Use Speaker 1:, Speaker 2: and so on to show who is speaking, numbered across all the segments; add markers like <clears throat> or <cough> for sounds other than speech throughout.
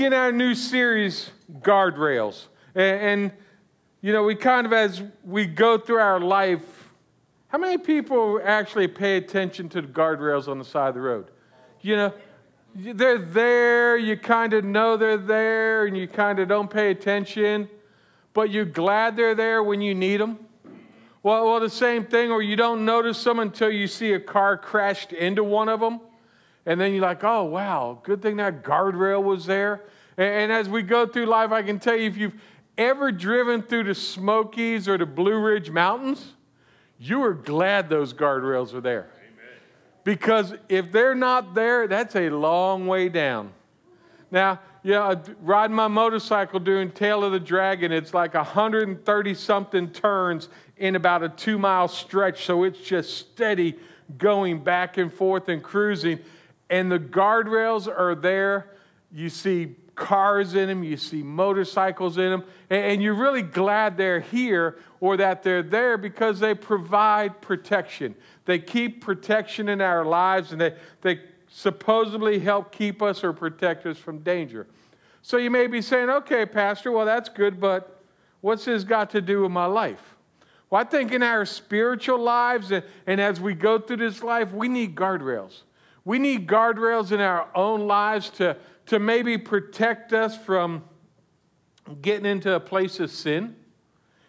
Speaker 1: Begin our new series, Guardrails. And, and, you know, we kind of, as we go through our life, how many people actually pay attention to the guardrails on the side of the road? You know, they're there, you kind of know they're there, and you kind of don't pay attention, but you're glad they're there when you need them. Well, well, the same thing, or you don't notice them until you see a car crashed into one of them. And then you're like, oh, wow, good thing that guardrail was there. And, and as we go through life, I can tell you if you've ever driven through the Smokies or the Blue Ridge Mountains, you are glad those guardrails are there. Amen. Because if they're not there, that's a long way down. Now, yeah, riding my motorcycle doing Tail of the Dragon, it's like 130 something turns in about a two mile stretch. So it's just steady going back and forth and cruising and the guardrails are there. You see cars in them, you see motorcycles in them, and you're really glad they're here or that they're there because they provide protection. They keep protection in our lives and they, they supposedly help keep us or protect us from danger. So you may be saying, okay, Pastor, well, that's good, but what's this got to do with my life? Well, I think in our spiritual lives and, and as we go through this life, we need guardrails. We need guardrails in our own lives to, to maybe protect us from getting into a place of sin.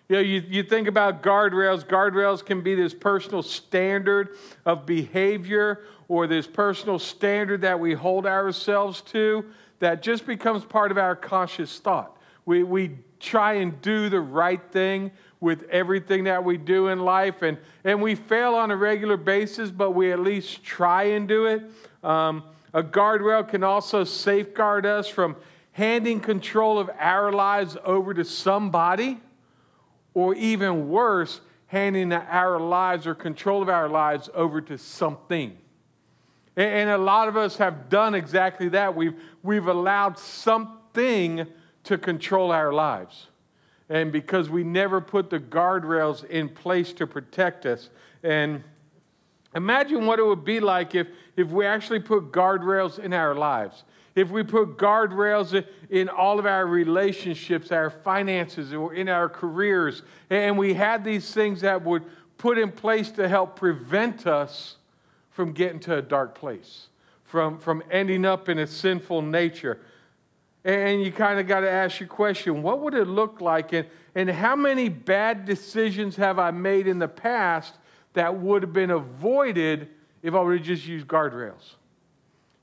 Speaker 1: You know, you, you think about guardrails, guardrails can be this personal standard of behavior or this personal standard that we hold ourselves to that just becomes part of our conscious thought. We, we try and do the right thing with everything that we do in life. And, and we fail on a regular basis, but we at least try and do it. Um, a guardrail can also safeguard us from handing control of our lives over to somebody, or even worse, handing our lives or control of our lives over to something. And, and a lot of us have done exactly that. We've, we've allowed something to control our lives and because we never put the guardrails in place to protect us. And imagine what it would be like if, if we actually put guardrails in our lives. If we put guardrails in all of our relationships, our finances, or in our careers, and we had these things that would put in place to help prevent us from getting to a dark place, from, from ending up in a sinful nature. And you kind of got to ask your question what would it look like? And, and how many bad decisions have I made in the past that would have been avoided if I would have just used guardrails?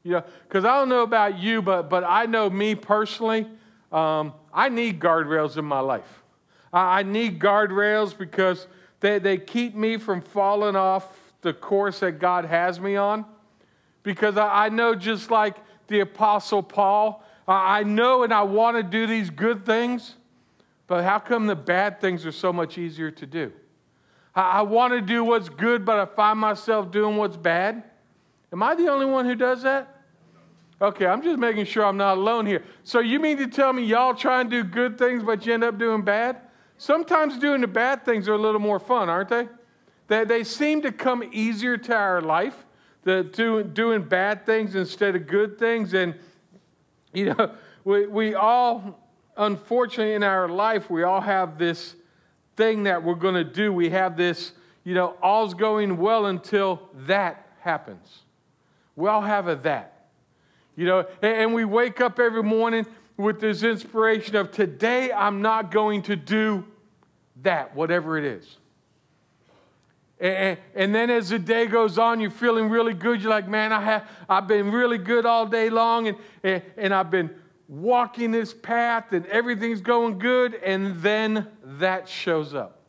Speaker 1: You know, because I don't know about you, but, but I know me personally, um, I need guardrails in my life. I, I need guardrails because they, they keep me from falling off the course that God has me on. Because I, I know just like the Apostle Paul, I know and I want to do these good things, but how come the bad things are so much easier to do? I want to do what's good, but I find myself doing what's bad. Am I the only one who does that? Okay, I'm just making sure I'm not alone here. So you mean to tell me y'all try and do good things, but you end up doing bad? Sometimes doing the bad things are a little more fun, aren't they? They, they seem to come easier to our life, the, doing, doing bad things instead of good things. And you know, we, we all, unfortunately, in our life, we all have this thing that we're going to do. We have this, you know, all's going well until that happens. We all have a that. You know, and, and we wake up every morning with this inspiration of today I'm not going to do that, whatever it is. And, then as the day goes on, you're feeling really good. You're like, man, I have, I've been really good all day long, and, and, and I've been walking this path, and everything's going good. And then that shows up.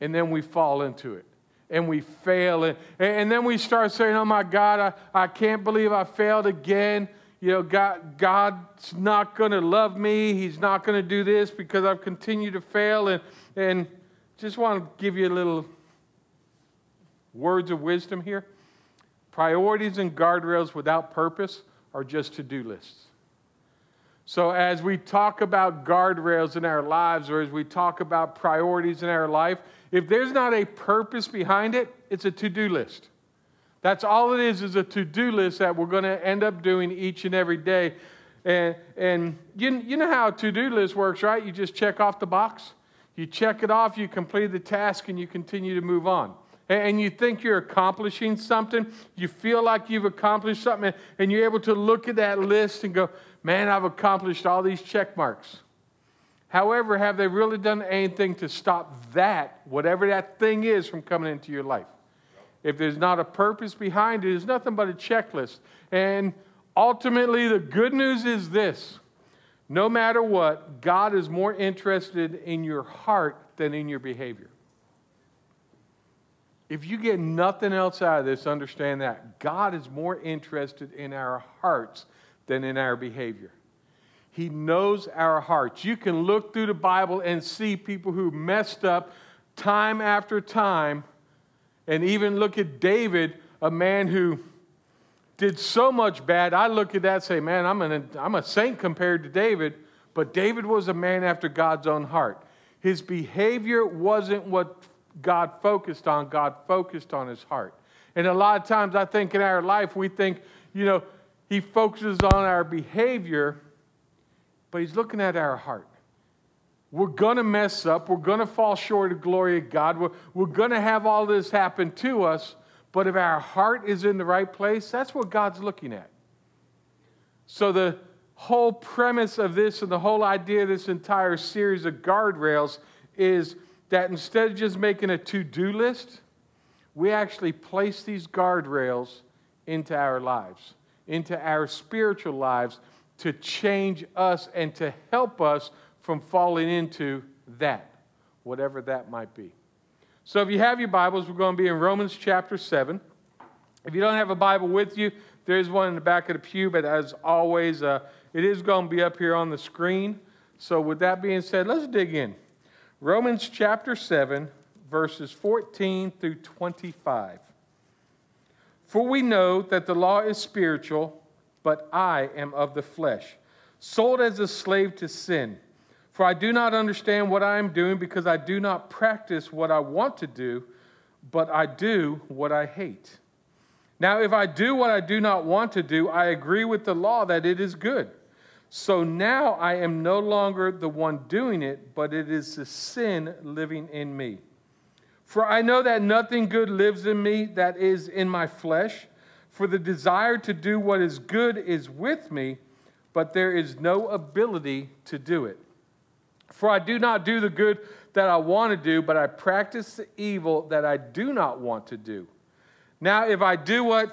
Speaker 1: And then we fall into it. And we fail. And, and then we start saying, oh my God, I, I can't believe I failed again. You know, God, God's not going to love me. He's not going to do this because I've continued to fail. And, and just want to give you a little words of wisdom here. Priorities and guardrails without purpose are just to do lists. So, as we talk about guardrails in our lives, or as we talk about priorities in our life, if there's not a purpose behind it, it's a to do list. That's all it is, is a to do list that we're going to end up doing each and every day. And, and you, you know how a to do list works, right? You just check off the box. You check it off, you complete the task, and you continue to move on. And, you think you're accomplishing something. You feel like you've accomplished something, and you're able to look at that list and go, man, I've accomplished all these check marks. However, have they really done anything to stop that, whatever that thing is, from coming into your life? If there's not a purpose behind it, it's nothing but a checklist. And ultimately, the good news is this no matter what, God is more interested in your heart than in your behavior. If you get nothing else out of this, understand that God is more interested in our hearts than in our behavior. He knows our hearts. You can look through the Bible and see people who messed up time after time and even look at David, a man who did so much bad. I look at that and say, man, I'm, an, I'm a saint compared to David, but David was a man after God's own heart. His behavior wasn't what God focused on, God focused on his heart. And a lot of times I think in our life, we think, you know, he focuses on our behavior, but he's looking at our heart. We're going to mess up. We're going to fall short of glory of God. We're, we're going to have all this happen to us. But if our heart is in the right place, that's what God's looking at. So, the whole premise of this and the whole idea of this entire series of guardrails is that instead of just making a to do list, we actually place these guardrails into our lives, into our spiritual lives to change us and to help us from falling into that, whatever that might be. So if you have your Bibles, we're going to be in Romans chapter 7. If you don't have a Bible with you, there's one in the back of the pew, but as always, uh, it is going to be up here on the screen. So with that being said, let's dig in. Romans chapter 7, verses 14 through 25. For we know that the law is spiritual, but I am of the flesh, sold as a slave to sin. For I do not understand what I am doing because I do not practice what I want to do, but I do what I hate. Now, if I do what I do not want to do, I agree with the law that it is good. So now I am no longer the one doing it, but it is the sin living in me. For I know that nothing good lives in me that is in my flesh. For the desire to do what is good is with me, but there is no ability to do it. For I do not do the good that I want to do, but I practice the evil that I do not want to do. Now, if I do what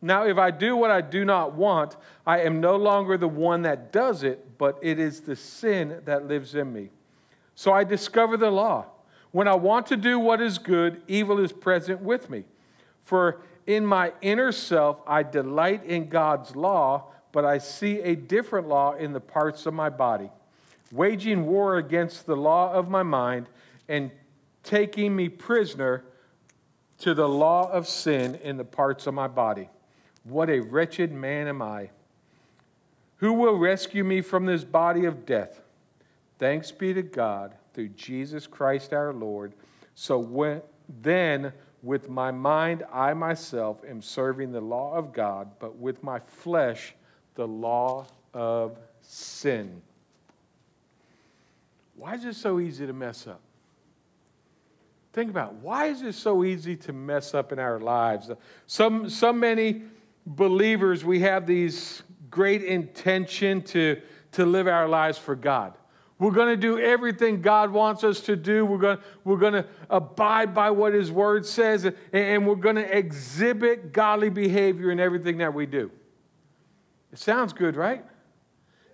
Speaker 1: now if I do what I do not want, I am no longer the one that does it, but it is the sin that lives in me. So I discover the law. When I want to do what is good, evil is present with me. For in my inner self I delight in God's law, but I see a different law in the parts of my body waging war against the law of my mind and taking me prisoner to the law of sin in the parts of my body. What a wretched man am I! Who will rescue me from this body of death? Thanks be to God through Jesus Christ our Lord. So when, then, with my mind, I myself am serving the law of God, but with my flesh, the law of sin. Why is it so easy to mess up? Think about it. why is it so easy to mess up in our lives? Some, so many believers, we have these great intention to, to live our lives for God. We're going to do everything God wants us to do. We're going, we're going to abide by what His Word says, and, and we're going to exhibit godly behavior in everything that we do. It sounds good, right?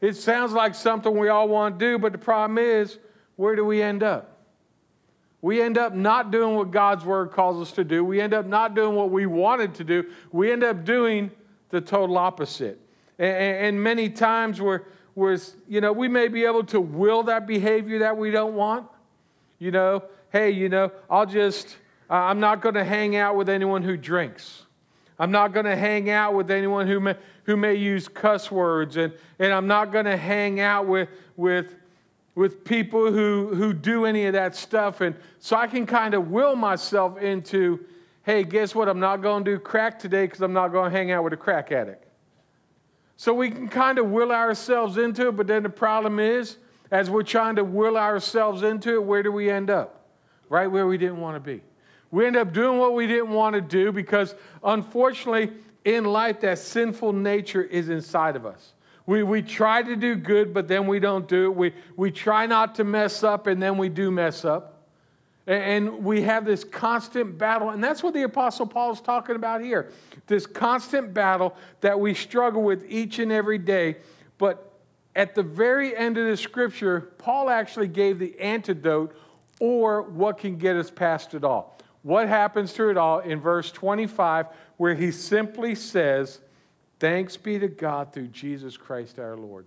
Speaker 1: It sounds like something we all want to do, but the problem is, where do we end up? We end up not doing what God's word calls us to do. We end up not doing what we wanted to do. We end up doing the total opposite. And, many times we're, we're, you know, we may be able to will that behavior that we don't want. You know, hey, you know, I'll just, I'm not going to hang out with anyone who drinks. I'm not going to hang out with anyone who may, who may use cuss words, and, and I'm not going to hang out with, with, with people who, who do any of that stuff. And so I can kind of will myself into, hey, guess what? I'm not going to do crack today because I'm not going to hang out with a crack addict. So we can kind of will ourselves into it, but then the problem is, as we're trying to will ourselves into it, where do we end up? Right where we didn't want to be. We end up doing what we didn't want to do because, unfortunately, in life, that sinful nature is inside of us. We, we try to do good, but then we don't do it. We, we try not to mess up, and then we do mess up. And we have this constant battle, and that's what the Apostle Paul is talking about here this constant battle that we struggle with each and every day. But at the very end of the scripture, Paul actually gave the antidote or what can get us past it all. What happens through it all in verse 25, where he simply says, Thanks be to God through Jesus Christ our Lord.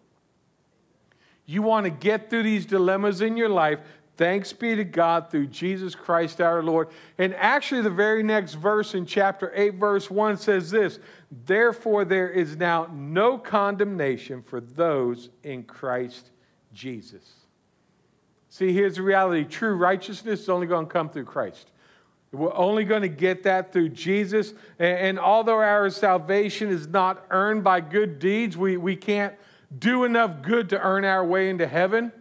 Speaker 1: You want to get through these dilemmas in your life, Thanks be to God through Jesus Christ our Lord. And actually, the very next verse in chapter 8, verse 1 says this Therefore, there is now no condemnation for those in Christ Jesus. See, here's the reality true righteousness is only going to come through Christ. We're only going to get that through Jesus. And, although our salvation is not earned by good deeds, we, we can't do enough good to earn our way into heaven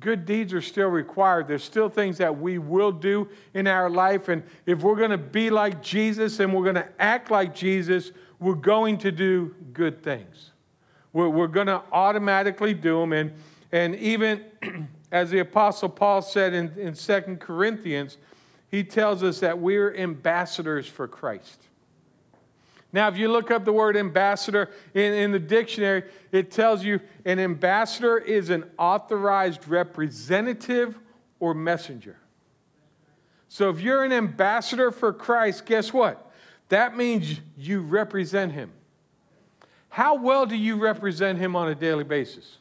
Speaker 1: good deeds are still required. There's still things that we will do in our life. And if we're going to be like Jesus and we're going to act like Jesus, we're going to do good things. We're, we're going to automatically do them. And, and even <clears throat> as the Apostle Paul said in, in 2 Corinthians, he tells us that we're ambassadors for Christ. Now, if you look up the word ambassador in, in the dictionary, it tells you an ambassador is an authorized representative or messenger. So if you're an ambassador for Christ, guess what? That means you represent him. How well do you represent him on a daily basis?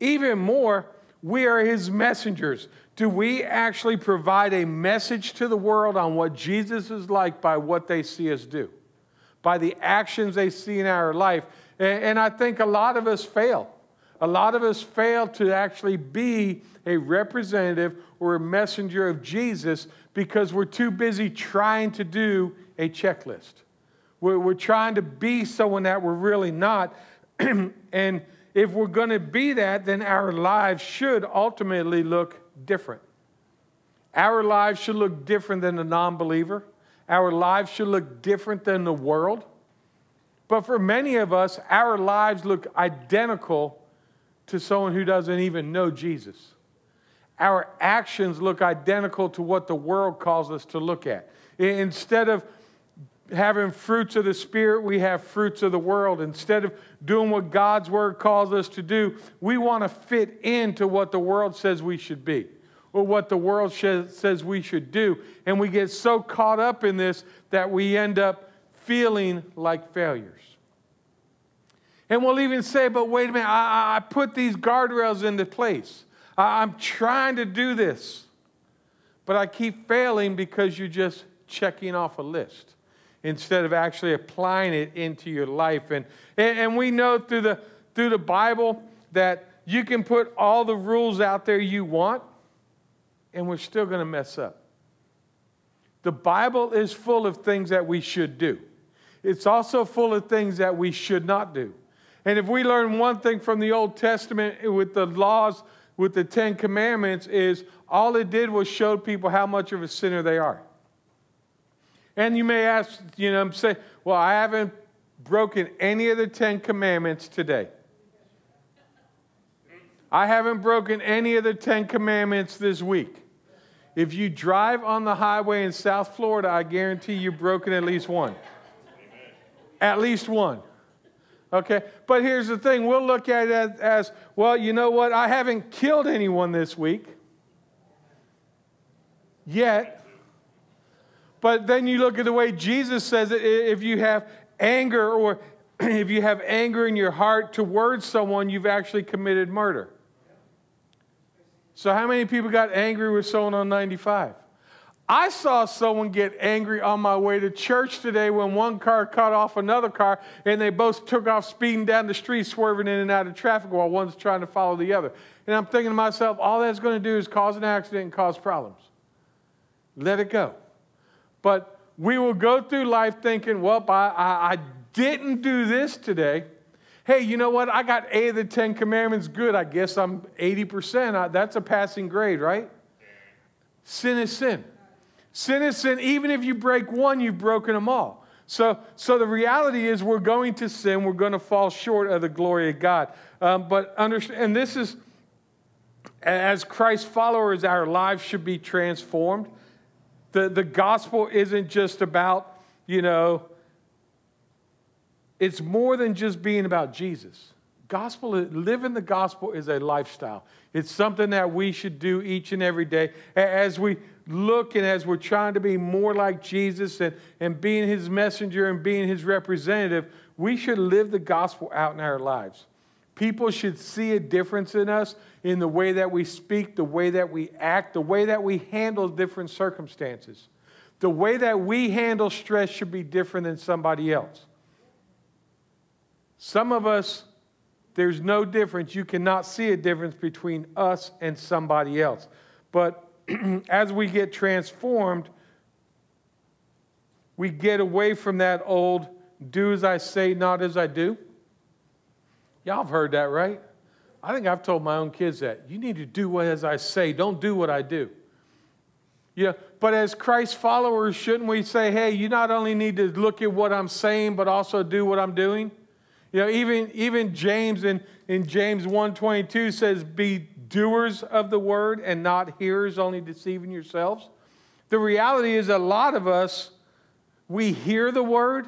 Speaker 1: Even more, we are his messengers. Do we actually provide a message to the world on what Jesus is like by what they see us do? by the actions they see in our life. And, I think a lot of us fail. A lot of us fail to actually be a representative or a messenger of Jesus because we're too busy trying to do a checklist. We're, we're trying to be someone that we're really not. <clears throat> and if we're going to be that, then our lives should ultimately look different. Our lives should look different than a non believer. Our lives should look different than the world. But for many of us, our lives look identical to someone who doesn't even know Jesus. Our actions look identical to what the world calls us to look at. Instead of having fruits of the Spirit, we have fruits of the world. Instead of doing what God's Word calls us to do, we want to fit into what the world says we should be or what the world says we should do. And we get so caught up in this that we end up feeling like failures. And we'll even say, but wait a minute, I, I put these guardrails into place. I, I'm trying to do this, but I keep failing because you're just checking off a list instead of actually applying it into your life. And, and, we know through the, through the Bible that you can put all the rules out there you want, and we're still going to mess up. The Bible is full of things that we should do, it's also full of things that we should not do. And if we learn one thing from the Old Testament with the laws, with the Ten Commandments, is all it did was show people how much of a sinner they are. And you may ask, you know, say, well, I haven't broken any of the Ten Commandments today. I haven't broken any of the Ten Commandments this week. If you drive on the highway in South Florida, I guarantee you've broken at least one. Amen. At least one. Okay? But here's the thing we'll look at it as, as, well, you know what? I haven't killed anyone this week yet. But then you look at the way Jesus says it if you have anger or <clears throat> if you have anger in your heart towards someone, you've actually committed murder. So, how many people got angry with someone on 95? I saw someone get angry on my way to church today when one car cut off another car and they both took off speeding down the street, swerving in and out of traffic while one's trying to follow the other. And I'm thinking to myself, all that's going to do is cause an accident and cause problems. Let it go. But we will go through life thinking, well, I, I, I didn't do this today. Hey, you know what? I got A of the Ten Commandments good. I guess I'm 80%. I, that's a passing grade, right? Sin is sin. Sin is sin. Even if you break one, you've broken them all. So, so the reality is we're going to sin. We're going to fall short of the glory of God. Um, but understand, and this is, as Christ followers, our lives should be transformed. The, the gospel isn't just about, you know, it's more than just being about Jesus. Gospel, living the gospel is a lifestyle. It's something that we should do each and every day. As we look and as we're trying to be more like Jesus and, and being his messenger and being his representative, we should live the gospel out in our lives. People should see a difference in us in the way that we speak, the way that we act, the way that we handle different circumstances. The way that we handle stress should be different than somebody else. Some of us, there's no difference. You cannot see a difference between us and somebody else. But <clears throat> as we get transformed, we get away from that old do as I say, not as I do. Y'all have heard that, right? I think I've told my own kids that. You need to do what as I say, don't do what I do. Yeah, but as Christ followers, shouldn't we say, hey, you not only need to look at what I'm saying, but also do what I'm doing? You know, even, even James in, in James 1.22 says, be doers of the word and not hearers, only deceiving yourselves. The reality is a lot of us, we hear the word,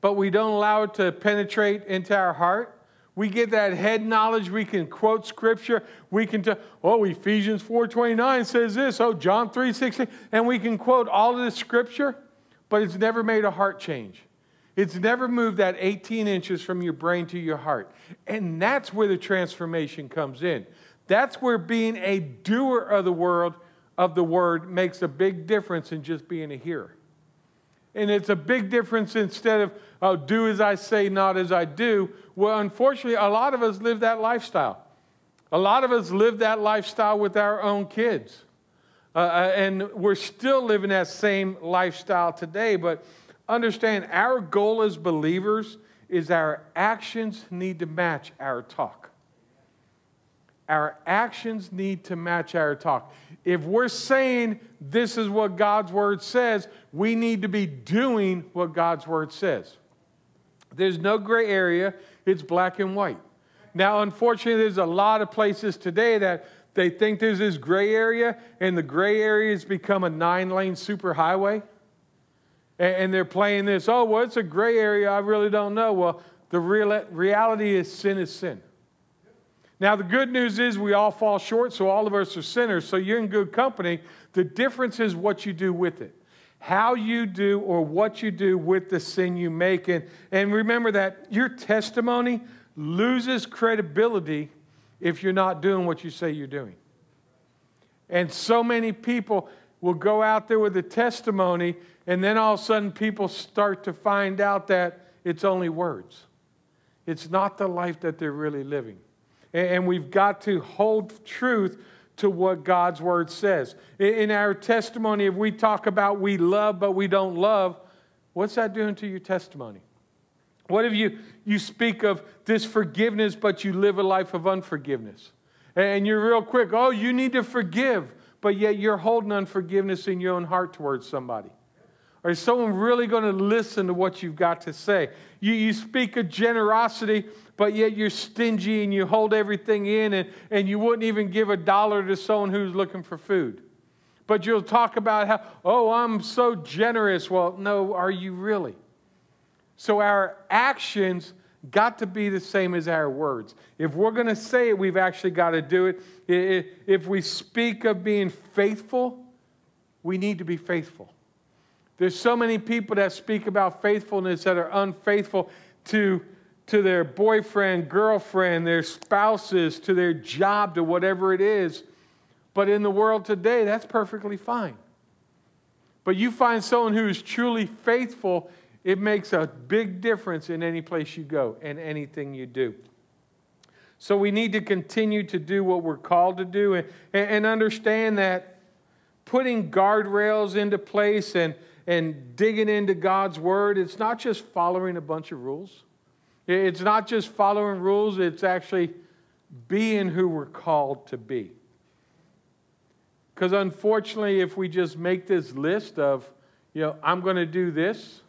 Speaker 1: but we don't allow it to penetrate into our heart. We get that head knowledge. We can quote scripture. We can tell, oh, Ephesians 4.29 says this. Oh, John 3.16. And we can quote all of the scripture, but it's never made a heart change. It's never moved that 18 inches from your brain to your heart. And that's where the transformation comes in. That's where being a doer of the word of the word makes a big difference in just being a hearer. And it's a big difference instead of oh, do as I say, not as I do. Well, unfortunately, a lot of us live that lifestyle. A lot of us live that lifestyle with our own kids. Uh, uh and we're still living that same lifestyle today, but Understand, our goal as believers is our actions need to match our talk. Our actions need to match our talk. If we're saying this is what God's word says, we need to be doing what God's word says. There's no gray area, it's black and white. Now, unfortunately, there's a lot of places today that they think there's this gray area, and the gray area has become a nine lane superhighway and they're playing this, oh, well, it's a gray area. I really don't know. Well, the real, reality is sin is sin. Now, the good news is we all fall short, so all of us are sinners, so you're in good company. The difference is what you do with it. How you do or what you do with the sin you make. And, and remember that your testimony loses credibility if you're not doing what you say you're doing. And so many people will go out there with a testimony and then all of a sudden, people start to find out that it's only words. It's not the life that they're really living. And we've got to hold truth to what God's word says. In our testimony, if we talk about we love but we don't love, what's that doing to your testimony? What if you, you speak of this forgiveness but you live a life of unforgiveness? And you're real quick, oh, you need to forgive, but yet you're holding unforgiveness in your own heart towards somebody. Or is someone really going to listen to what you've got to say? You, you speak of generosity, but yet you're stingy and you hold everything in, and, and you wouldn't even give a dollar to someone who's looking for food. But you'll talk about how, oh, I'm so generous. Well, no, are you really? So our actions got to be the same as our words. If we're going to say it, we've actually got to do it. If we speak of being faithful, we need to be faithful. There's so many people that speak about faithfulness that are unfaithful to, to their boyfriend, girlfriend, their spouses, to their job, to whatever it is. But in the world today, that's perfectly fine. But you find someone who is truly faithful, it makes a big difference in any place you go and anything you do. So we need to continue to do what we're called to do and, and understand that putting guardrails into place and and digging into God's word, it's not just following a bunch of rules. It's not just following rules, it's actually being who we're called to be. Because unfortunately, if we just make this list of, you know, I'm going to do this,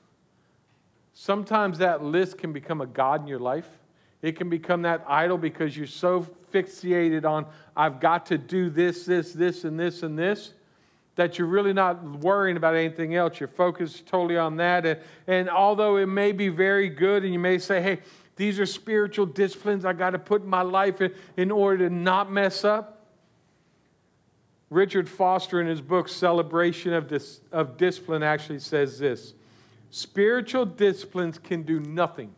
Speaker 1: sometimes that list can become a God in your life. It can become that idol because you're so fixated on, I've got to do this, this, this, and this, and this, that you're really not worrying about anything else. You're focused totally on that. And, and although it may be very good, and you may say, hey, these are spiritual disciplines I got to put my life in, in order to not mess up. Richard Foster, in his book Celebration of, Dis- of Discipline, actually says this Spiritual disciplines can do nothing,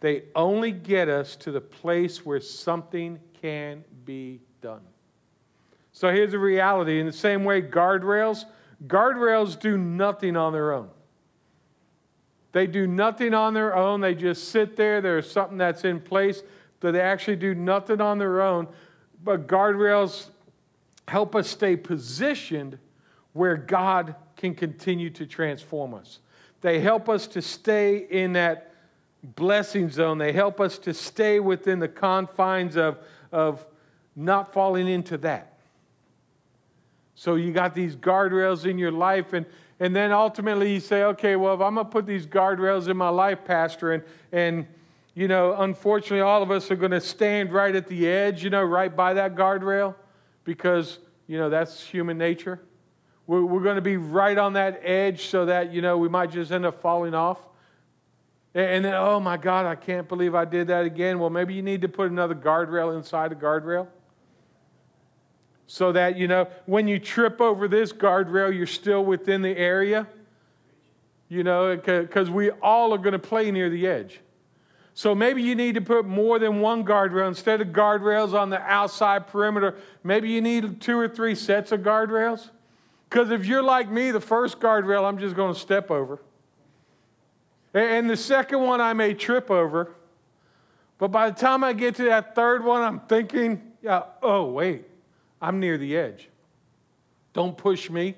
Speaker 1: they only get us to the place where something can be done. So here's the reality in the same way, guardrails, guardrails do nothing on their own. They do nothing on their own. They just sit there. There's something that's in place, but they actually do nothing on their own. But guardrails help us stay positioned where God can continue to transform us. They help us to stay in that blessing zone. They help us to stay within the confines of, of not falling into that. So you got these guardrails in your life, and, and then ultimately you say, okay, well, if I'm going to put these guardrails in my life, Pastor, and, and you know, unfortunately, all of us are going to stand right at the edge, you know, right by that guardrail because, you know, that's human nature. We're, we're going to be right on that edge so that, you know, we might just end up falling off. And then, oh my God, I can't believe I did that again. Well, maybe you need to put another guardrail inside a guardrail. So that, you know, when you trip over this guardrail, you're still within the area. You know, because we all are going to play near the edge. So maybe you need to put more than one guardrail. Instead of guardrails on the outside perimeter, maybe you need two or three sets of guardrails. Because if you're like me, the first guardrail I'm just going to step over. And the second one I may trip over. But by the time I get to that third one, I'm thinking, yeah, oh, wait, I'm near the edge. Don't push me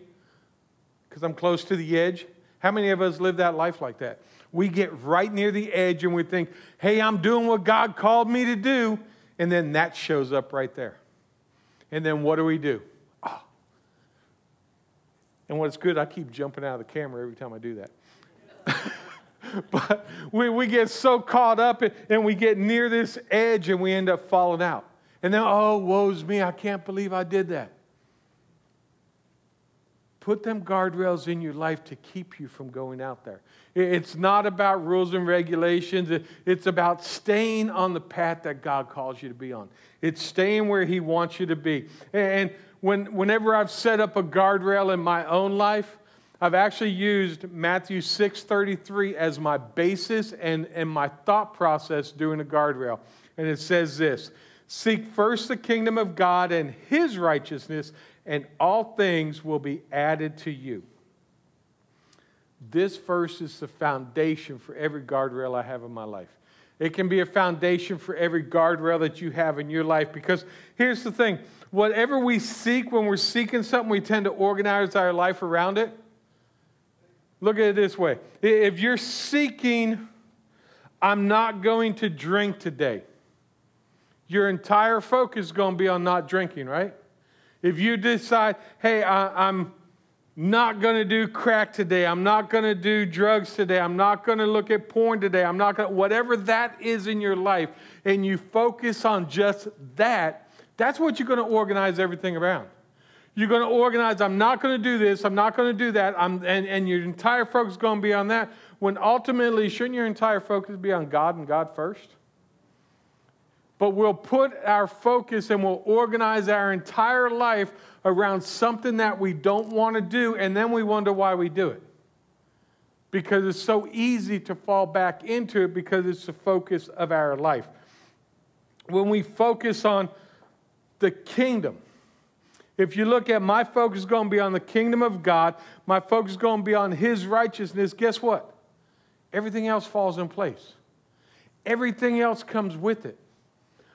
Speaker 1: because I'm close to the edge. How many of us live that life like that? we get right near the edge and we think, hey, I'm doing what God called me to do. And then that shows up right there. And then what do we do? Oh. And what's good, I keep jumping out of the camera every time I do that. <laughs> but we, we get so caught up and we get near this edge and we end up falling out. And then, oh, woe's me, I can't believe I did that. Put them guardrails in your life to keep you from going out there. It's not about rules and regulations. It's about staying on the path that God calls you to be on. It's staying where He wants you to be. And when, whenever I've set up a guardrail in my own life, I've actually used Matthew 6:33 as my basis and, and my thought process doing a guardrail. And it says this Seek first the kingdom of God and his righteousness, and all things will be added to you. This verse is the foundation for every guardrail I have in my life. It can be a foundation for every guardrail that you have in your life because here's the thing whatever we seek, when we're seeking something, we tend to organize our life around it. Look at it this way if you're seeking, I'm not going to drink today, your entire focus is going to be on not drinking, right? If you decide, hey, I, am not going to do crack today, I'm not going to do drugs today, I'm not going to look at porn today, I'm not going to, whatever that is in your life, and you focus on just that, that's what you're going to organize everything around. You're going to organize, I'm not going to do this, I'm not going to do that, I'm, and, and your entire focus is going to be on that, when ultimately, shouldn't your entire focus be on God and God first? But we'll put our focus and we'll organize our entire life around something that we don't want to do, and then we wonder why we do it. Because it's so easy to fall back into it because it's the focus of our life. When we focus on the kingdom, if you look at my focus is going to be on the kingdom of God, my focus is going to be on His righteousness, guess what? Everything else falls in place. Everything else comes with it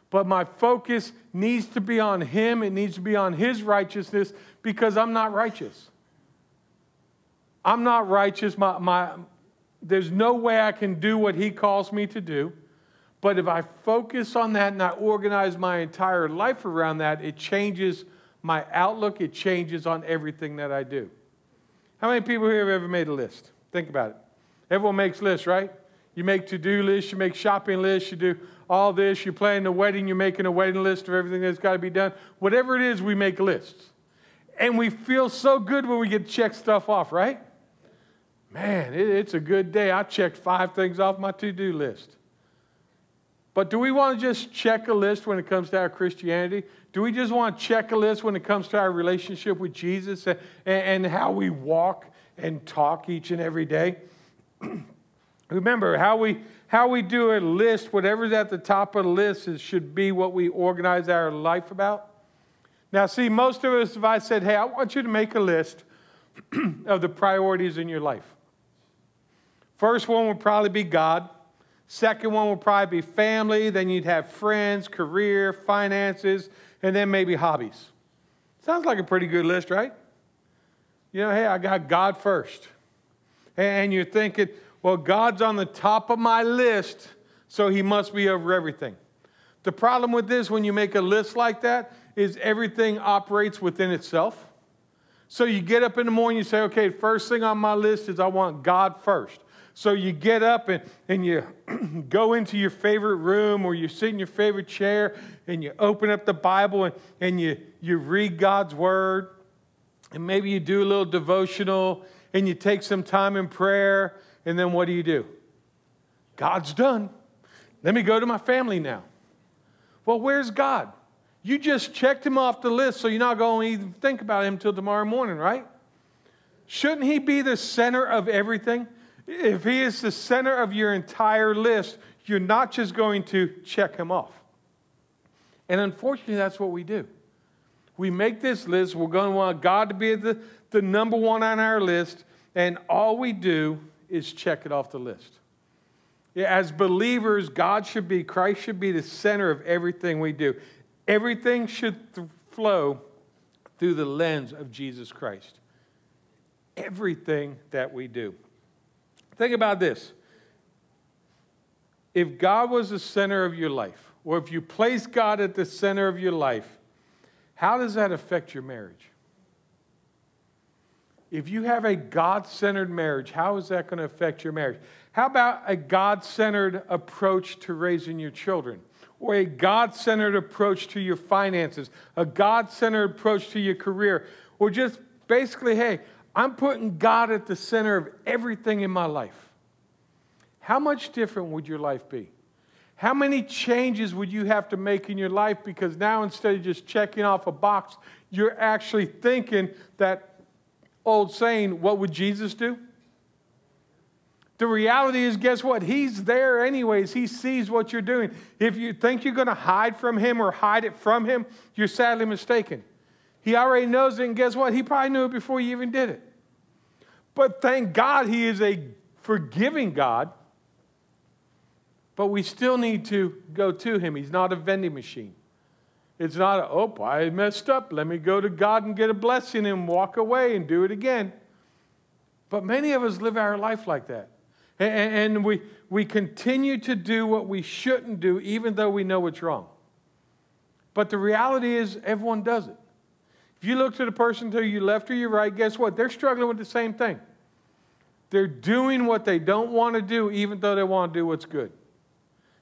Speaker 1: but my focus needs to be on Him. It needs to be on His righteousness because I'm not righteous. I'm not righteous. My, my, there's no way I can do what He calls me to do. But if I focus on that and I organize my entire life around that, it changes my outlook, it changes on everything that I do. How many people here have ever made a list? Think about it. Everyone makes lists, right? You make to do lists, you make shopping lists, you do all this, you're planning a wedding, you're making a wedding list of everything that's got to be done. Whatever it is, we make lists. And we feel so good when we get to check stuff off, right? Man, it, it's a good day. I checked five things off my to do list. But do we want to just check a list when it comes to our Christianity? Do we just want to check a list when it comes to our relationship with Jesus and, and how we walk and talk each and every day? <clears throat> Remember, how we, how we do a list, whatever's at the top of the list, is, should be what we organize our life about. Now, see, most of us, if I said, hey, I want you to make a list <clears throat> of the priorities in your life. First one would probably be God. Second one would probably be family. Then you'd have friends, career, finances, and then maybe hobbies. Sounds like a pretty good list, right? You know, hey, I got God first. And you're thinking, well, God's on the top of my list, so he must be over everything. The problem with this, when you make a list like that, is everything operates within itself. So you get up in the morning, you say, okay, first thing on my list is I want God first. So you get up and, and you <clears throat> go into your favorite room or you sit in your favorite chair and you open up the Bible and, and you, you read God's word. And maybe you do a little devotional and you take some time in prayer and then what do you do? God's done. Let me go to my family now. Well, where's God? You just checked him off the list, so you're not going to even think about him until tomorrow morning, right? Shouldn't he be the center of everything? If he is the center of your entire list, you're not just going to check him off. And unfortunately, that's what we do. We make this list, we're going to want God to be the, the number one on our list, and all we do is check it off the list. As believers, God should be, Christ should be the center of everything we do. Everything should th- flow through the lens of Jesus Christ. Everything that we do. Think about this. If God was the center of your life, or if you place God at the center of your life, how does that affect your marriage? If you have a God centered marriage, how is that going to affect your marriage? How about a God centered approach to raising your children? Or a God centered approach to your finances? A God centered approach to your career? Or just basically, hey, I'm putting God at the center of everything in my life. How much different would your life be? How many changes would you have to make in your life because now instead of just checking off a box, you're actually thinking that old saying, What would Jesus do? The reality is, guess what? He's there anyways. He sees what you're doing. If you think you're going to hide from him or hide it from him, you're sadly mistaken. He already knows it, and guess what? He probably knew it before you even did it. But thank God he is a forgiving God. But we still need to go to him. He's not a vending machine. It's not, a, oh, I messed up. Let me go to God and get a blessing and walk away and do it again. But many of us live our life like that. And, and we, we continue to do what we shouldn't do, even though we know it's wrong. But the reality is, everyone does it. If you look to the person to your left or your right, guess what? They're struggling with the same thing. They're doing what they don't want to do, even though they want to do what's good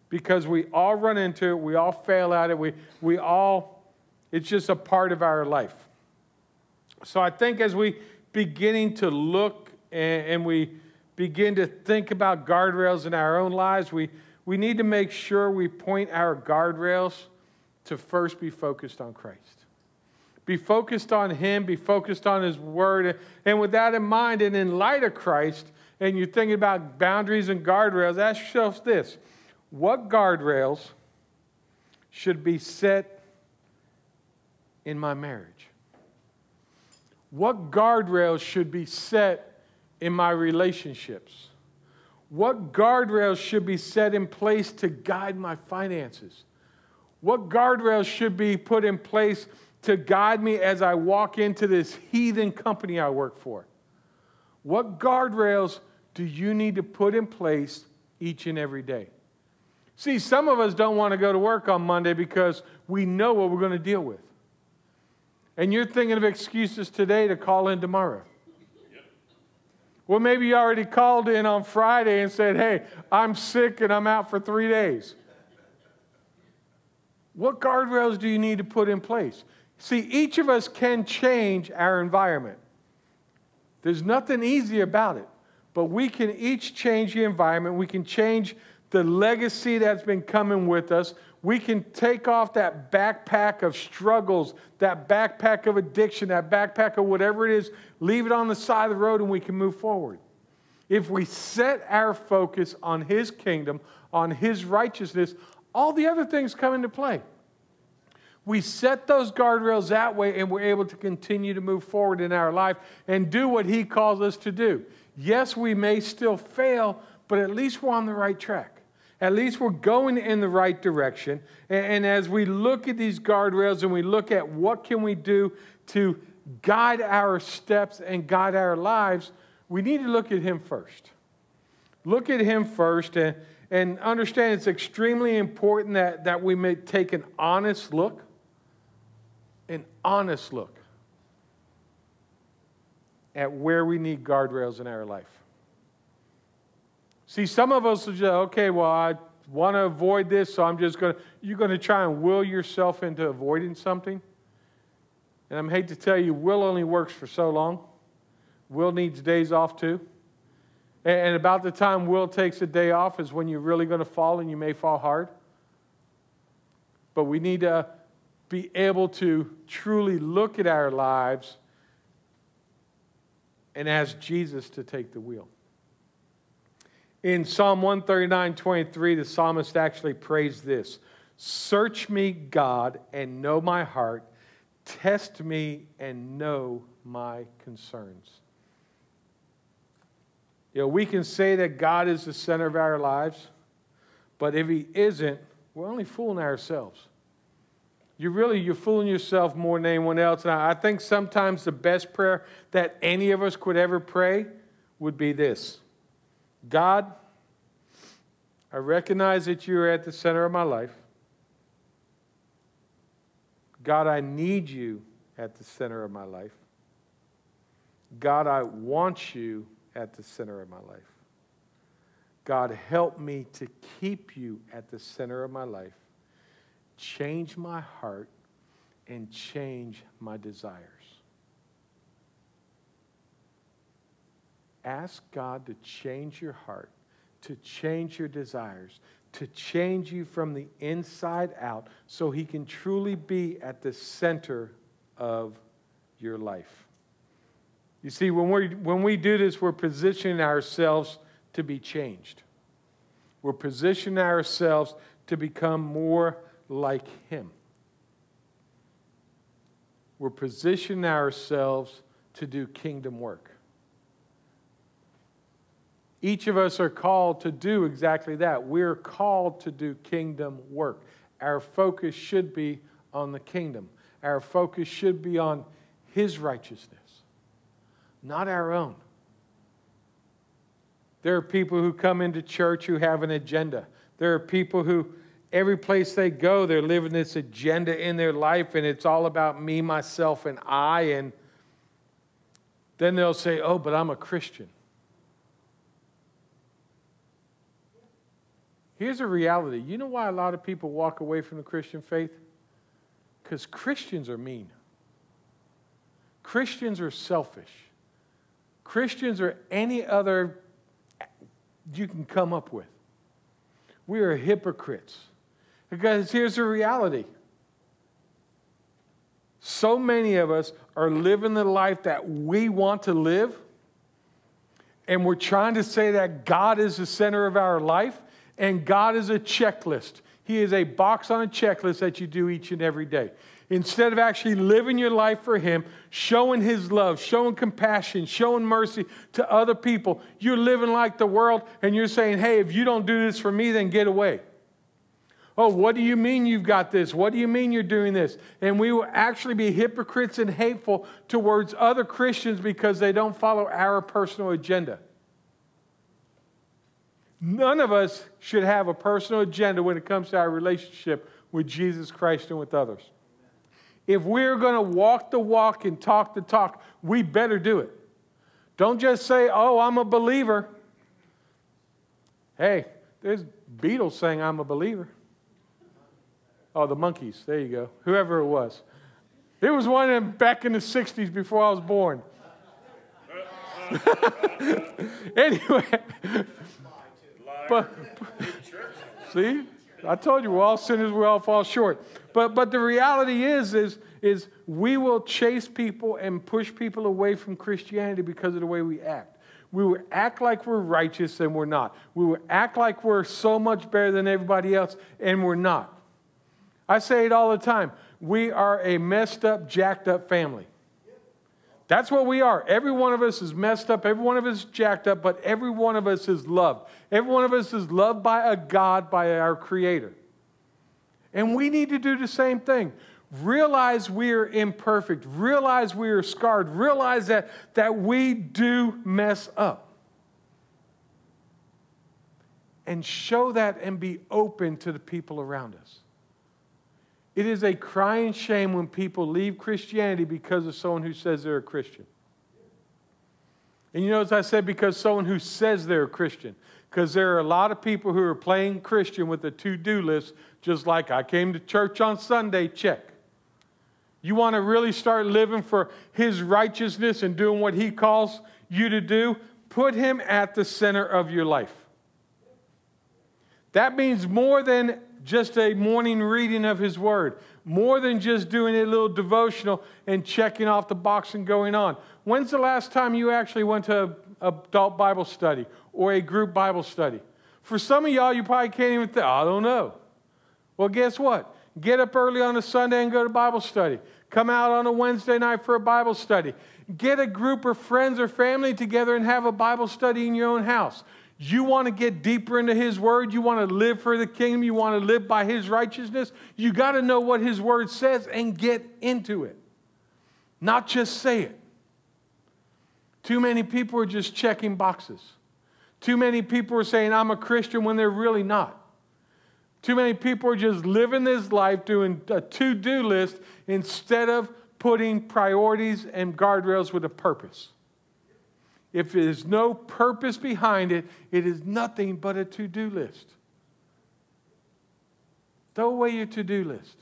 Speaker 1: because we all run into it, we all fail at it, we, we all, it's just a part of our life. So I think as we beginning to look and, and we begin to think about guardrails in our own lives, we, we need to make sure we point our guardrails to first be focused on Christ. Be focused on Him, be focused on His Word. And with that in mind, and in light of Christ, and you're thinking about boundaries and guardrails, ask yourself this what guardrails should be set in my marriage? What guardrails should be set in my relationships? What guardrails should be set in place to guide my finances? What guardrails should be put in place to guide me as I walk into this heathen company I work for? What guardrails do you need to put in place each and every day? See, some of us don't want to go to work on Monday because we know what we're going to deal with. And you're thinking of excuses today to call in tomorrow. Well, maybe you already called in on Friday and said, Hey, I'm sick and I'm out for three days. What guardrails do you need to put in place? See, each of us can change our environment. There's nothing easy about it, but we can each change the environment. We can change the legacy that's been coming with us. We can take off that backpack of struggles, that backpack of addiction, that backpack of whatever it is, leave it on the side of the road, and we can move forward. If we set our focus on His kingdom, on His righteousness, all the other things come into play. We set those guardrails that way, and we're able to continue to move forward in our life and do what He calls us to do. Yes, we may still fail, but at least we're on the right track. At least we're going in the right direction. And, as we look at these guardrails and we look at what can we do to guide our steps and guide our lives, we need to look at him first. Look at him first and, and understand it's extremely important that, that we may take an honest look. An honest look at where we need guardrails in our life. See, some of us will just, okay, well, I want to avoid this, so I'm just going to, you're going to try and will yourself into avoiding something. And I hate to tell you, will only works for so long. Will needs days off too. And about the time Will takes a day off is when you're really going to fall and you may fall hard. But we need to be able to truly look at our lives and ask Jesus to take the wheel. In Psalm 139 23, the psalmist actually prays this Search me, God, and know my heart. Test me and know my concerns. You know, we can say that God is the center of our lives, but if He isn't, we're only fooling ourselves. You really, you're fooling yourself more than anyone else. And I think sometimes the best prayer that any of us could ever pray would be this God, I recognize that you're at the center of my life. God, I need you at the center of my life. God, I want you at the center of my life. God, help me to keep you at the center of my life. Change my heart and change my desires. Ask God to change your heart, to change your desires, to change you from the inside out so He can truly be at the center of your life. You see, when, we when we do this, we're positioning ourselves to be changed. We're positioning ourselves to become more like Him. We're positioning ourselves to do kingdom work. Each of us are called to do exactly that. We're called to do kingdom work. Our focus should be on the kingdom, our focus should be on His righteousness, not our own. There are people who come into church who have an agenda. There are people who, every place they go, they're living this agenda in their life, and it's all about me, myself, and I. And then they'll say, Oh, but I'm a Christian. Here's a reality. You know why a lot of people walk away from the Christian faith? Because Christians are mean. Christians are selfish. Christians are any other you can come up with. We are hypocrites. Because here's the reality so many of us are living the life that we want to live, and we're trying to say that God is the center of our life, and God is a checklist. He is a box on a checklist that you do each and every day. Instead of actually living your life for Him, showing His love, showing compassion, showing mercy to other people, you're living like the world and you're saying, hey, if you don't do this for me, then get away. Oh, what do you mean you've got this? What do you mean you're doing this? And we will actually be hypocrites and hateful towards other Christians because they don't follow our personal agenda. None of us should have a personal agenda when it comes to our relationship with Jesus Christ and with others. If we're going to walk the walk and talk the talk, we better do it. Don't just say, oh, I'm a believer. Hey, there's Beatles saying, I'm a believer. Oh, the Monkees. There you go. Whoever it was. There was one of them back in the 60s before I was born. <laughs> anyway, but, see, I told you we're all sinners, we all fall short. But but the reality is is is we will chase people and push people away from Christianity because of the way we act. We will act like we're righteous and we're not. We will act like we're so much better than everybody else and we're not. I say it all the time. We are a messed up, jacked up family. That's what we are. Every one of us is messed up. Every one of us is jacked up, but every one of us is loved. Every one of us is loved by a God, by our Creator. And we need to do the same thing. Realize we are imperfect. Realize we are scarred. Realize that, that we do mess up. And show that and be open to the people around us. It is a crying shame when people leave Christianity because of someone who says they're a Christian. And you know, as I said, because someone who says they're a Christian, because there are a lot of people who are playing Christian with a to do list, just like I came to church on Sunday, check. You want to really start living for His righteousness and doing what He calls you to do? Put Him at the center of your life. That means more than just a morning reading of His Word, more than just doing a little devotional and checking off the box and going on. When's the last time you actually went to an adult Bible study or a group Bible study? For some of y'all, you probably can't even think, I don't know. Well, guess what? Get up early on a Sunday and go to Bible study. Come out on a Wednesday night for a Bible study. Get a group of friends or family together and have a Bible study in your own house. You want to get deeper into His Word. You want to live for the kingdom. You want to live by His righteousness. You got to know what His Word says and get into it, not just say it. Too many people are just checking boxes. Too many people are saying, I'm a Christian when they're really not. Too many people are just living this life doing a to do list instead of putting priorities and guardrails with a purpose. If there's no purpose behind it, it is nothing but a to do list. Throw away your to do list.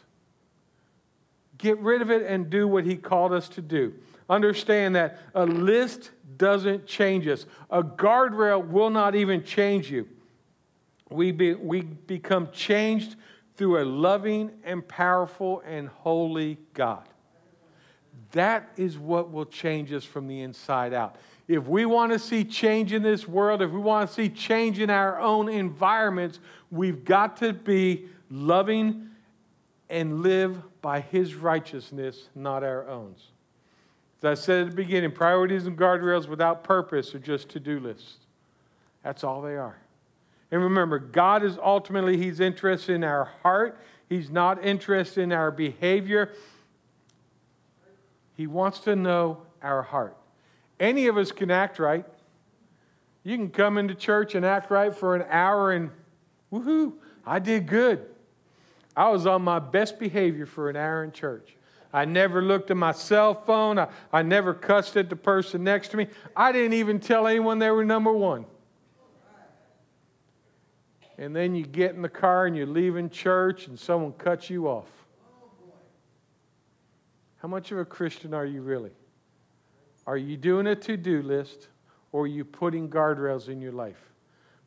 Speaker 1: Get rid of it and do what He called us to do. Understand that a list doesn't change us, a guardrail will not even change you. We, be, we become changed through a loving and powerful and holy God. That is what will change us from the inside out. If we want to see change in this world, if we want to see change in our own environments, we've got to be loving and live by His righteousness, not our own. As I said at the beginning, priorities and guardrails without purpose are just to do lists. That's all they are. And remember, God is ultimately, He's interested in our heart. He's not interested in our behavior. He wants to know our heart. Any of us can act right. You can come into church and act right for an hour and woohoo, I did good. I was on my best behavior for an hour in church. I never looked at my cell phone. I, I never cussed at the person next to me. I didn't even tell anyone they were number one. And then you get in the car and you're leaving church and someone cuts you off. How much of a Christian are you really? Are you doing a to do list or are you putting guardrails in your life?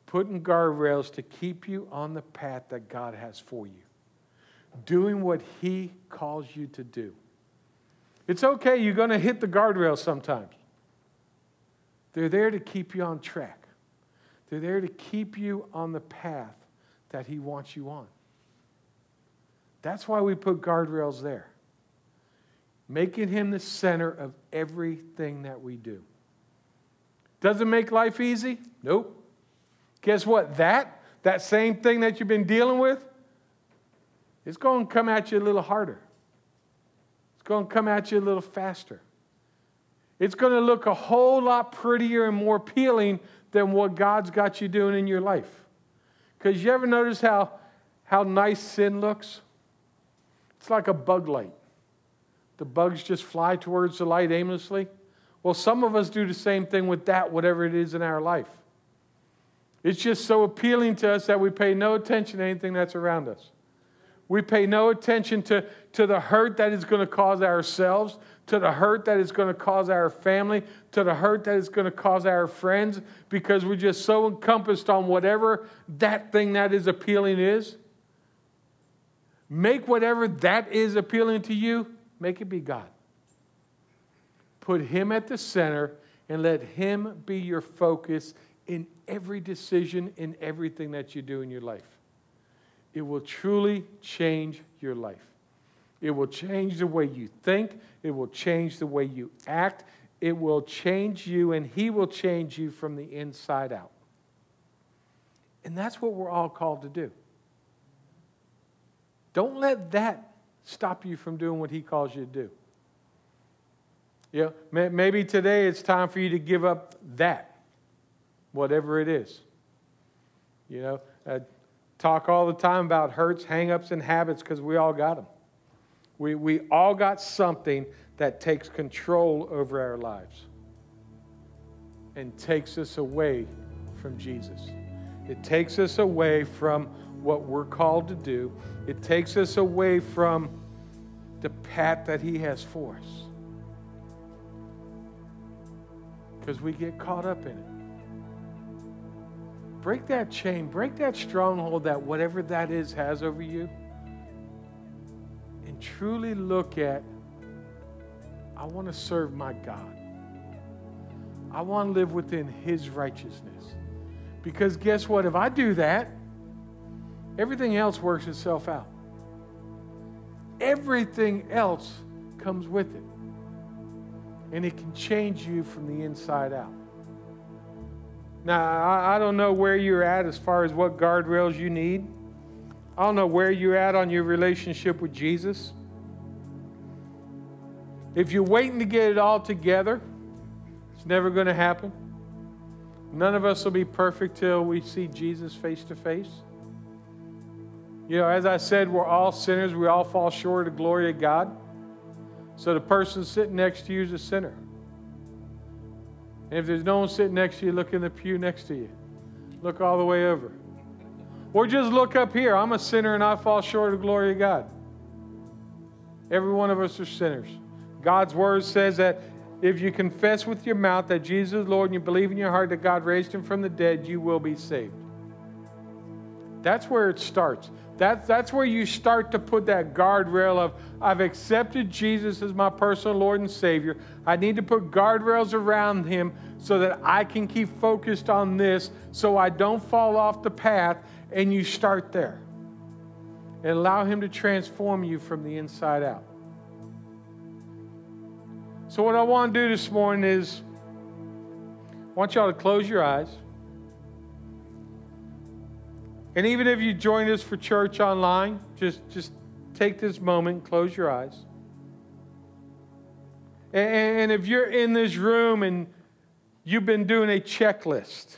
Speaker 1: Putting guardrails to keep you on the path that God has for you, doing what He calls you to do. It's okay, you're going to hit the guardrails sometimes. They're there to keep you on track, they're there to keep you on the path that He wants you on. That's why we put guardrails there making him the center of everything that we do. Does it make life easy? Nope. Guess what? That, that same thing that you've been dealing with, it's going to come at you a little harder. It's going to come at you a little faster. It's going to look a whole lot prettier and more appealing than what God's got you doing in your life. Because you ever notice how, how nice sin looks? It's like a bug light. The bugs just fly towards the light aimlessly. Well, some of us do the same thing with that, whatever it is in our life. It's just so appealing to us that we pay no attention to anything that's around us. We pay no attention to, to the hurt that is going to cause ourselves, to the hurt that is going to cause our family, to the hurt that is going to cause our friends, because we're just so encompassed on whatever that thing that is appealing is. Make whatever that is appealing to you, make it be God. Put Him at the center and let Him be your focus in every decision, in everything that you do in your life. It will truly change your life. It will change the way you think. It will change the way you act. It will change you, and He will change you from the inside out. And that's what we're all called to do. Don't let that stop you from doing what He calls you to do. Know, maybe today it's time for you to give up that, whatever it is. You know, uh, talk all the time about hurts, hangups, and habits because we all got them. We, we all got something that takes control over our lives and takes us away from Jesus. It takes us away from what we're called to do, it takes us away from the path that He has for us. Because we get caught up in it. Break that chain, break that stronghold that whatever that is has over you and truly look at I want to serve my God. I want to live within His righteousness. Because guess what? If I do that, everything else works itself out. Everything else comes with it. And it can change you from the inside out. Now, I don't know where you're at as far as what guardrails you need. I don't know where you're at on your relationship with Jesus. If you're waiting to get it all together, it's never going to happen. None of us will be perfect till we see Jesus face to face. You know, as I said, we're all sinners. We all fall short of the glory of God. So the person sitting next to you is a sinner. And if there's no one sitting next to you, look in the pew next to you. Look all the way over. Or just look up here. I'm a sinner and I fall short of the glory of God. Every one of us are sinners. God's word says that if you confess with your mouth that Jesus is Lord and you believe in your heart that God raised him from the dead, you will be saved. That's where it starts. That's, that's where you start to put that guardrail of, I've accepted Jesus as my personal Lord and Savior. I need to put guardrails around him so that I can keep focused on this so I don't fall off the path. And you start there and allow him to transform you from the inside out. So, what I want to do this morning is I want y'all to close your eyes. And even if you join us for church online, just, just take this moment, close your eyes. And, and if you're in this room and you've been doing a checklist,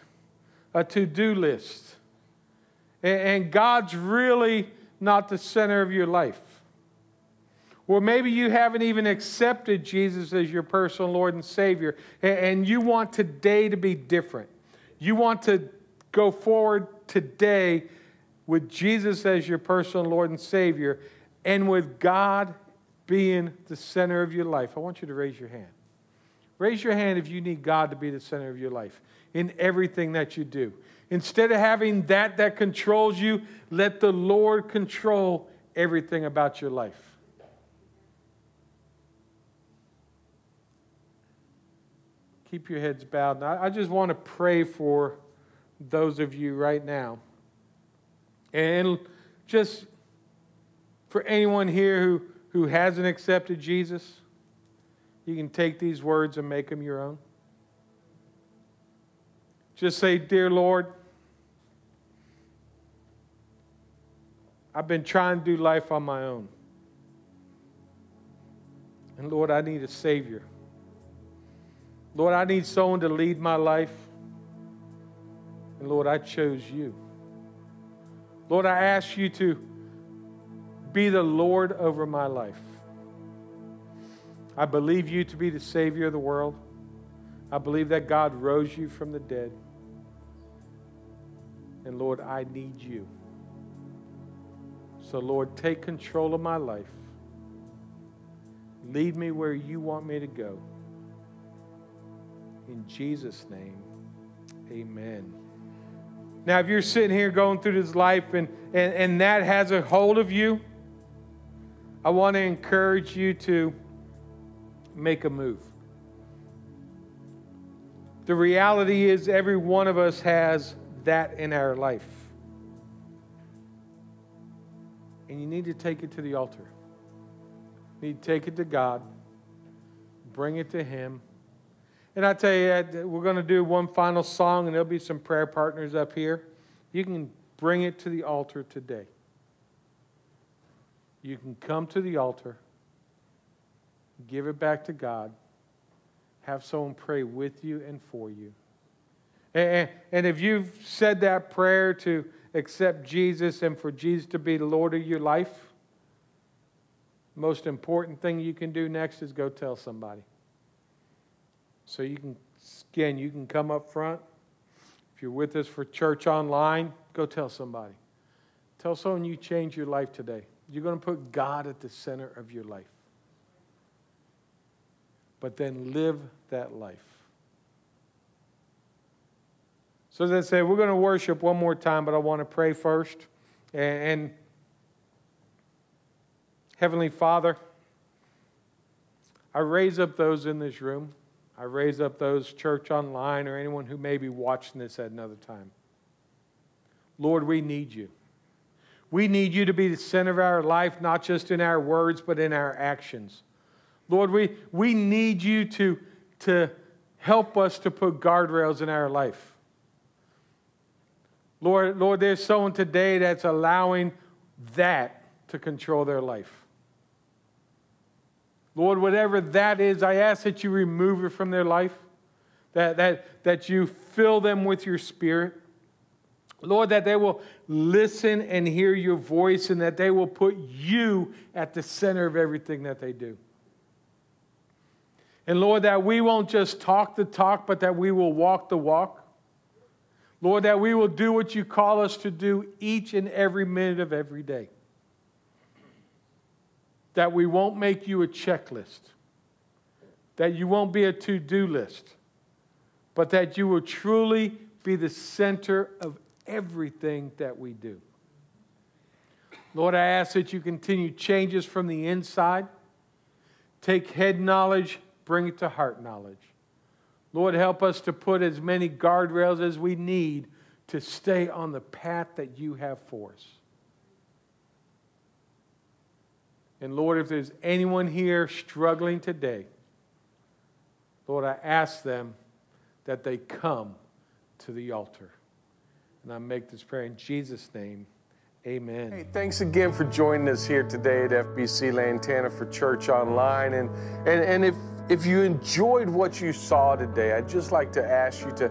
Speaker 1: a to do list, and, and God's really not the center of your life, or maybe you haven't even accepted Jesus as your personal Lord and Savior, and you want today to be different. You want to go forward today with Jesus as your personal Lord and Savior, and with God being the center of your life. I want you to raise your hand. Raise your hand if you need God to be the center of your life in everything that you do. Instead of having that that controls you, let the Lord control everything about your life. keep your heads bowed. I, I just want to pray for those of you right now. And just for anyone here who, who hasn't accepted Jesus, you can take these words and make them your own. Just say, Dear Lord, I've been trying to do life on my own. And Lord, I need a Savior. Lord, I need someone to lead my life. And Lord, I chose you. Lord, I ask you to be the Lord over my life. I believe you to be the Savior of the world. I believe that God rose you from the dead. And Lord, I need you. So, Lord, take control of my life. Lead me where you want me to go. In Jesus' name, amen. Now, if you're sitting here going through this life and, and, and that has a hold of you, I want to encourage you to make a move. The reality is, every one of us has that in our life. And you need to take it to the altar. You need to take it to God, bring it to Him. And I tell you, we're going to do one final song, and there'll be some prayer partners up here. You can bring it to the altar today. You can come to the altar, give it back to God, have someone pray with you and for you. And, and if you've said that prayer to accept Jesus and for Jesus to be the Lord of your life, most important thing you can do next is go tell somebody. So you can, again, you can come up front. If you're with us for church online, go tell somebody. Tell someone you changed your life today. You're going to put God at the center of your life. But then live that life. So, as I say, we're going to worship one more time, but I want to pray first. And, Heavenly Father, I raise up those in this room. I raise up those church online or anyone who may be watching this at another time. Lord, we need you. We need you to be the center of our life, not just in our words, but in our actions. Lord, we, we need you to, to help us to put guardrails in our life. Lord, Lord, there's someone today that's allowing that to control their life. Lord, whatever that is, I ask that you remove it from their life, that, that, that you fill them with your spirit. Lord, that they will listen and hear your voice and that they will put you at the center of everything that they do. And Lord, that we won't just talk the talk, but that we will walk the walk. Lord, that we will do what you call us to do each and every minute of every day. That we won't make you a checklist, that you won't be a to do list, but that you will truly be the center of everything that we do. Lord, I ask that you continue changes from the inside. Take head knowledge, bring it to heart knowledge. Lord, help us to put as many guardrails as we need to stay on the path that you have for us. And Lord, if there's anyone here struggling today, Lord, I ask them that they come to the altar. And I make this prayer in Jesus' name. Amen. Hey, thanks again for joining us here today at FBC Lantana for Church Online. And, and, and if if you enjoyed what you saw today, I'd just like to ask you to